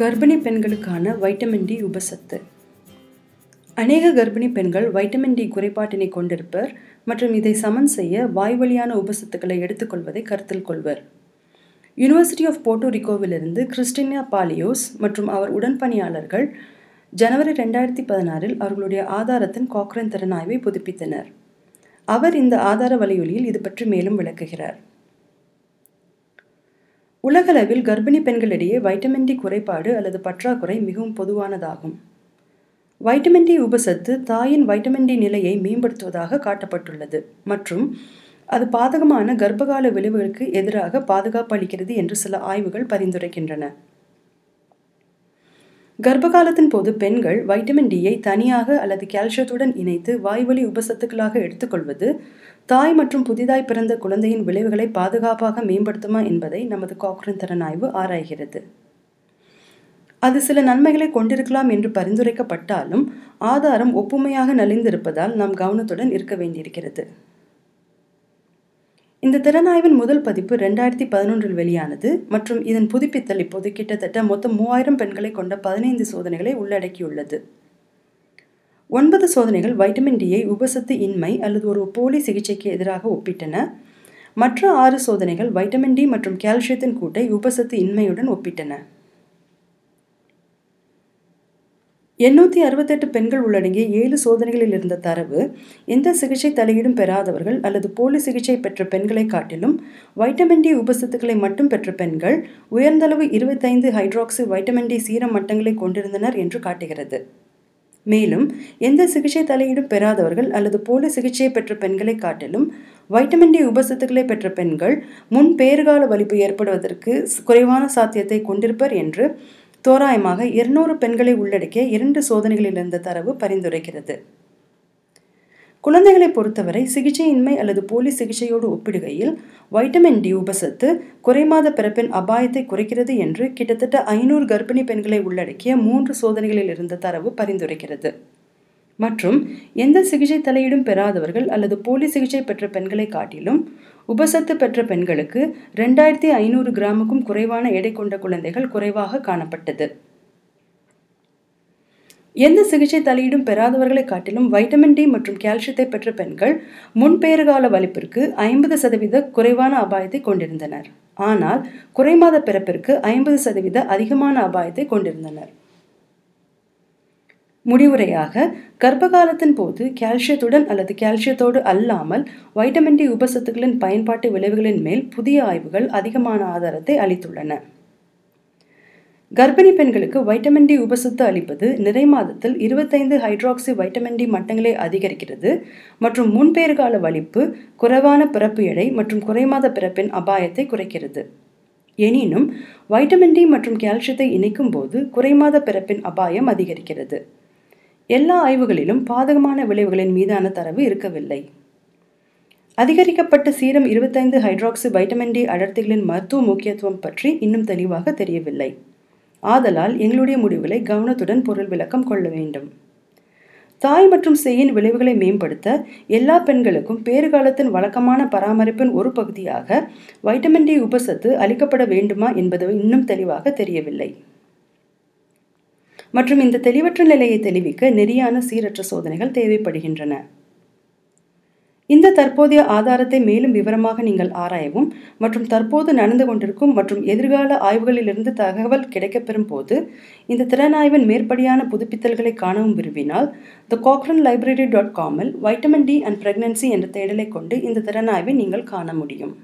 கர்ப்பிணி பெண்களுக்கான vitamin D உபசத்து. அநேக கர்ப்பிணி பெண்கள் வைட்டமின் டி குறைபாட்டினை கொண்டிருப்பர் மற்றும் இதை சமன் செய்ய வாய்வழியான உபசத்துக்களை எடுத்துக்கொள்வதை கருத்தில் கொள்வர். யுனிவர்சிட்டி ஆஃப் போர்ட்டோரிக்கோவிலிருந்து கிறிஸ்டினா பாலியோஸ் மற்றும் அவர் உடன்பணியாளர்கள் ஜனவரி ரெண்டாயிரத்தி பதினாறில் அவர்களுடைய ஆதாரத்தின் காக்ரன் திறனாய்வை புதுப்பித்தனர். அவர் இந்த ஆதார வலியுலியில் இது பற்றி மேலும் விளக்குகிறார். உலகளவில் கர்ப்பிணி பெண்களிடையே வைட்டமின் டி குறைபாடு அல்லது பற்றாக்குறை மிகவும் பொதுவானதாகும். வைட்டமின் டி உபசத்து தாயின் வைட்டமின் டி நிலையை மேம்படுத்துவதாக காட்டப்பட்டுள்ளது. மற்றும் அது பாதகமான கர்ப்பகால விளைவுகளுக்கு எதிராக பாதுகாப்பு அளிக்கிறது என்று சில ஆய்வுகள் பரிந்துரைக்கின்றன. கர்ப்பகாலத்தின் போது பெண்கள் வைட்டமின் டியை தனியாக அல்லது கால்சியத்துடன் இணைத்து வாய்வழி உபசத்துக்களாக எடுத்துக்கொள்வது தாய் மற்றும் புதிதாய் பிறந்த குழந்தையின் விளைவுகளை பாதுகாப்பாக மேம்படுத்துமா என்பதை நமது காக்ரன் திறனாய்வு ஆராய்கிறது. அது சில நன்மைகளை கொண்டிருக்கலாம் என்று பரிந்துரைக்கப்பட்டாலும் ஆதாரம் ஒப்புமையாக நலிந்திருப்பதால் நாம் கவனத்துடன் இருக்க வேண்டியிருக்கிறது. இந்த திறனாய்வின் முதல் பதிப்பு ரெண்டாயிரத்தி பதினொன்றில் வெளியானது மற்றும் இதன் புதுப்பித்தல் இப்போது கிட்டத்தட்ட மொத்தம் மூவாயிரம் பெண்களை கொண்ட பதினைந்து சோதனைகளை உள்ளடக்கியுள்ளது. ஒன்பது சோதனைகள் வைட்டமின் டியை உபசத்து இன்மை அல்லது ஒரு போலி சிகிச்சைக்கு எதிராக ஒப்பிட்டன. மற்ற ஆறு சோதனைகள் வைட்டமின் டி மற்றும் கால்சியத்தின் கூட்டை உபசத்து இன்மையுடன் ஒப்பிட்டன. எண்ணூற்றி அறுபத்தெட்டு பெண்கள் உள்ளடங்கிய ஏழு சோதனைகளில் இருந்த தரவு எந்த சிகிச்சை தலையீடும் பெறாதவர்கள் அல்லது போலி சிகிச்சை பெற்ற பெண்களை காட்டிலும் வைட்டமின் டி உபசத்துக்களை மட்டும் பெற்ற பெண்கள் உயர்ந்தளவு இருபத்தைந்து ஹைட்ராக்சி வைட்டமின் டி சீரம் மட்டங்களை கொண்டிருந்தனர் என்று காட்டுகிறது. மேலும் எந்த சிகிச்சை தலையீடும் பெறாதவர்கள் அல்லது போலி சிகிச்சையை பெற்ற பெண்களை காட்டிலும் வைட்டமின் டி உபசத்துக்களை பெற்ற பெண்கள் முன் பேறுகால வலிப்பு ஏற்படுவதற்கு குறைவான சாத்தியத்தை கொண்டிருப்பர் என்று தோராயமாக இருநூறு பெண்களை உள்ளடக்கிய இரண்டு சோதனைகளிலிருந்த தரவு பரிந்துரைக்கிறது. குழந்தைகளை பொறுத்தவரை சிகிச்சையின்மை அல்லது போலி சிகிச்சையோடு ஒப்பிடுகையில் வைட்டமின் டி உபசத்து குறைமாத பிறப்பின் அபாயத்தை குறைக்கிறது என்று கிட்டத்தட்ட ஐநூறு கர்ப்பிணி பெண்களை உள்ளடக்கிய மூன்று சோதனைகளில் இருந்த தரவு பரிந்துரைக்கிறது. மற்றும் எந்த சிகிச்சை தலையீடும் பெறாதவர்கள் அல்லது போலி சிகிச்சை பெற்ற பெண்களை காட்டிலும் உபசத்து பெற்ற பெண்களுக்கு ரெண்டாயிரத்தி ஐநூறு கிராமுக்கும் குறைவான எடை கொண்ட குழந்தைகள் குறைவாக காணப்பட்டது. எந்த சிகிச்சை தலையீடும் பெறாதவர்களை காட்டிலும் வைட்டமின் டி மற்றும் கால்சியத்தை பெற்ற பெண்கள் முன்பேறுகால வலிப்பிற்கு ஐம்பது சதவீத குறைவான அபாயத்தை கொண்டிருந்தனர். ஆனால் குறைமாத பிறப்பிற்கு ஐம்பது சதவீத அதிகமான அபாயத்தை கொண்டிருந்தனர். முடிவுரையாக கர்ப்பகாலத்தின் போது கால்சியத்துடன் அல்லது கால்சியத்தோடு அல்லாமல் வைட்டமின் டி உபசத்துக்களின் பயன்பாட்டு விளைவுகளின் மேல் புதிய ஆய்வுகள் அதிகமான ஆதாரத்தை அளித்துள்ளன. கர்ப்பிணி பெண்களுக்கு வைட்டமின் டி உபசத்து அளிப்பது நிறை மாதத்தில் இருபத்தைந்து ஹைட்ராக்சி வைட்டமின் டி மட்டங்களை அதிகரிக்கிறது மற்றும் முன்பேறுகால வலிப்பு குறைவான பிறப்பு எடை மற்றும் குறைமாத பிறப்பின் அபாயத்தை குறைக்கிறது. எனினும் வைட்டமின் டி மற்றும் கால்சியத்தை இணைக்கும் போது குறைமாத பிறப்பின் அபாயம் அதிகரிக்கிறது. எல்லா ஆய்வுகளிலும் பாதகமான விளைவுகளின் மீதான தரவு இருக்கவில்லை. அதிகரிக்கப்பட்ட சீரம் இருபத்தைந்து ஹைட்ராக்சி வைட்டமின் டி அடர்த்திகளின் மருத்துவ முக்கியத்துவம் பற்றி இன்னும் தெளிவாக தெரியவில்லை. ஆதலால் எங்களுடைய முடிவுகளை கவனத்துடன் பொருள் விளக்கம் கொள்ள வேண்டும். தாய் மற்றும் செய்யின் விளைவுகளை மேம்படுத்த எல்லா பெண்களுக்கும் பேறுகாலத்தின் வழக்கமான பராமரிப்பின் ஒரு பகுதியாக வைட்டமின் டி உபசத்து அளிக்கப்பட வேண்டுமா என்பது இன்னும் தெளிவாக தெரியவில்லை. மற்றும் இந்த தெளிவற்ற நிலையை தெளிவிக்க நெறியான சீரற்ற சோதனைகள் தேவைப்படுகின்றன. தற்போதைய ஆதாரத்தை மேலும் விவரமாக நீங்கள் ஆராயவும் மற்றும் தற்போது நடந்து கொண்டிருக்கும் மற்றும் எதிர்கால ஆய்வுகளிலிருந்து தகவல் கிடைக்கப்பெறும் போது இந்த திறனாய்வின் மேற்படியான புதுப்பித்தல்களை காணவும் விரும்பினால் த காக்ரன் லைப்ரரி டாட் காமில் வைட்டமின் டி அண்ட் பிரெக்னன்சி என்ற தேடலை கொண்டு இந்த திறனாய்வை நீங்கள் காண முடியும்.